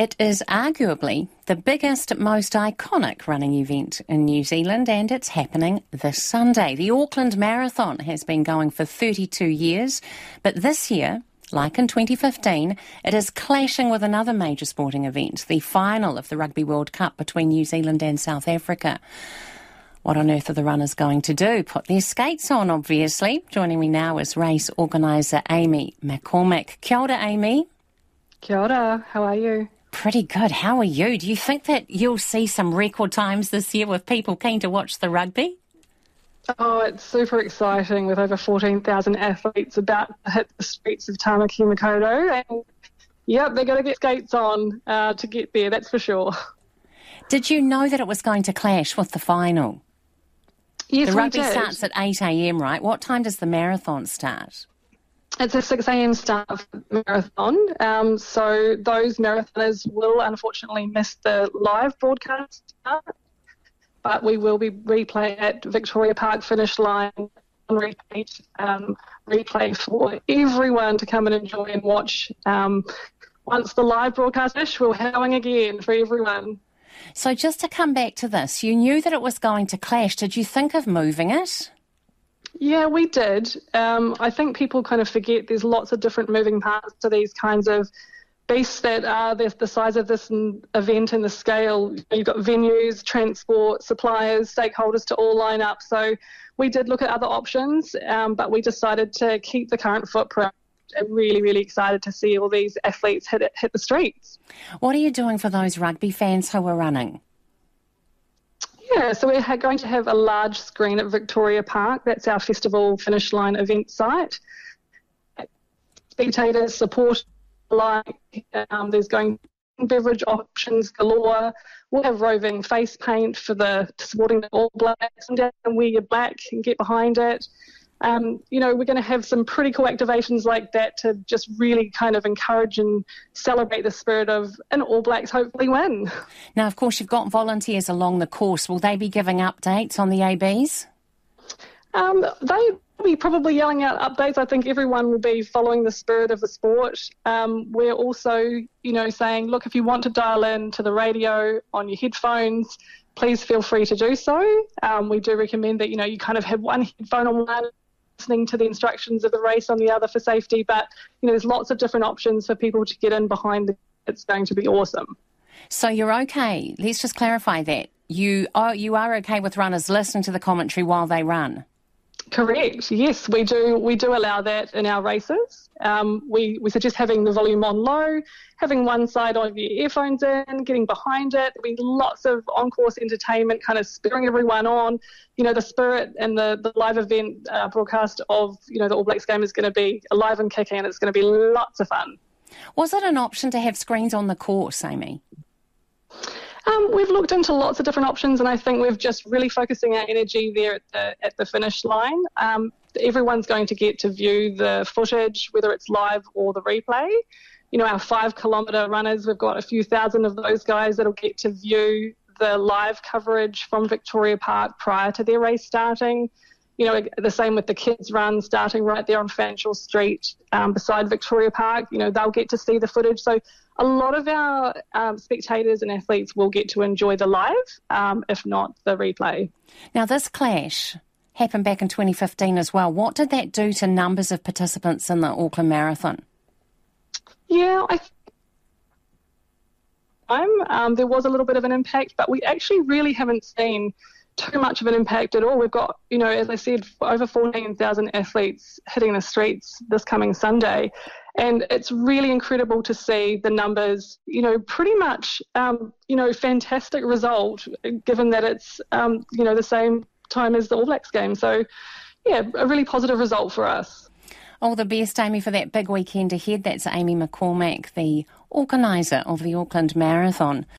It is arguably the biggest, most iconic running event in New Zealand, and it's happening this Sunday. The Auckland Marathon has been going for 32 years, but this year, like in 2015, it is clashing with another major sporting event, the final of the Rugby World Cup between New Zealand and South Africa. What on earth are the runners going to do? Put their skates on, obviously. Joining me now is race organiser Amy MacCormack. Kia ora, Amy. Kia ora, how are you? Pretty good. How are you? Do you think that you'll see some record times this year with people keen to watch the rugby? Oh, it's super exciting with over 14,000 athletes about to hit the streets of Tamaki Makaurau. And yep, they're going to get skates on uh, to get there, that's for sure. Did you know that it was going to clash with the final? Yes, the rugby starts at 8 a.m., right? What time does the marathon start? It's a 6 a.m. start marathon. Um, so those marathoners will unfortunately miss the live broadcast but we will be replay at Victoria Park finish line on repeat um, replay for everyone to come and enjoy and watch. Um, once the live broadcast is, we're going again for everyone. So, just to come back to this, you knew that it was going to clash. Did you think of moving it? Yeah, we did. Um, I think people kind of forget there's lots of different moving parts to these kinds of beasts that are the, the size of this event and the scale. You've got venues, transport, suppliers, stakeholders to all line up. So we did look at other options, um, but we decided to keep the current footprint. I'm really, really excited to see all these athletes hit hit the streets. What are you doing for those rugby fans who are running? Yeah, so we're going to have a large screen at Victoria Park. That's our festival finish line event site. Spectators support like um, there's going beverage options galore. We'll have roving face paint for the supporting the All Blacks and wear your black and get behind it. Um, you know, we're going to have some pretty cool activations like that to just really kind of encourage and celebrate the spirit of an All Blacks hopefully win. Now, of course, you've got volunteers along the course. Will they be giving updates on the ABs? Um, they be probably yelling out updates. I think everyone will be following the spirit of the sport. Um, we're also, you know, saying, look, if you want to dial in to the radio on your headphones, please feel free to do so. Um, we do recommend that, you know, you kind of have one headphone on one listening to the instructions of the race on the other for safety. But you know, there's lots of different options for people to get in behind. It's going to be awesome. So you're okay. Let's just clarify that you are you are okay with runners listening to the commentary while they run. Correct. Yes, we do. We do allow that in our races. Um, we we suggest having the volume on low, having one side of your earphones in, getting behind it. Be lots of on-course entertainment, kind of spurring everyone on. You know, the spirit and the, the live event uh, broadcast of you know the All Blacks game is going to be alive and kicking, and it's going to be lots of fun. Was it an option to have screens on the course, Amy? Um, we've looked into lots of different options, and I think we're just really focusing our energy there at the at the finish line. Um, everyone's going to get to view the footage, whether it's live or the replay. You know, our five kilometre runners, we've got a few thousand of those guys that'll get to view the live coverage from Victoria Park prior to their race starting. You know, the same with the kids' run starting right there on Fanshawe Street um, beside Victoria Park. You know, they'll get to see the footage. So a lot of our um, spectators and athletes will get to enjoy the live, um, if not the replay. Now, this clash happened back in 2015 as well. What did that do to numbers of participants in the Auckland Marathon? Yeah, I time um, there was a little bit of an impact, but we actually really haven't seen too much of an impact at all. We've got, you know, as I said, over 14,000 athletes hitting the streets this coming Sunday. And it's really incredible to see the numbers, you know, pretty much, um, you know, fantastic result given that it's, um, you know, the same time as the All Blacks game. So, yeah, a really positive result for us. All the best, Amy, for that big weekend ahead. That's Amy MacCormack, the organiser of the Auckland Marathon.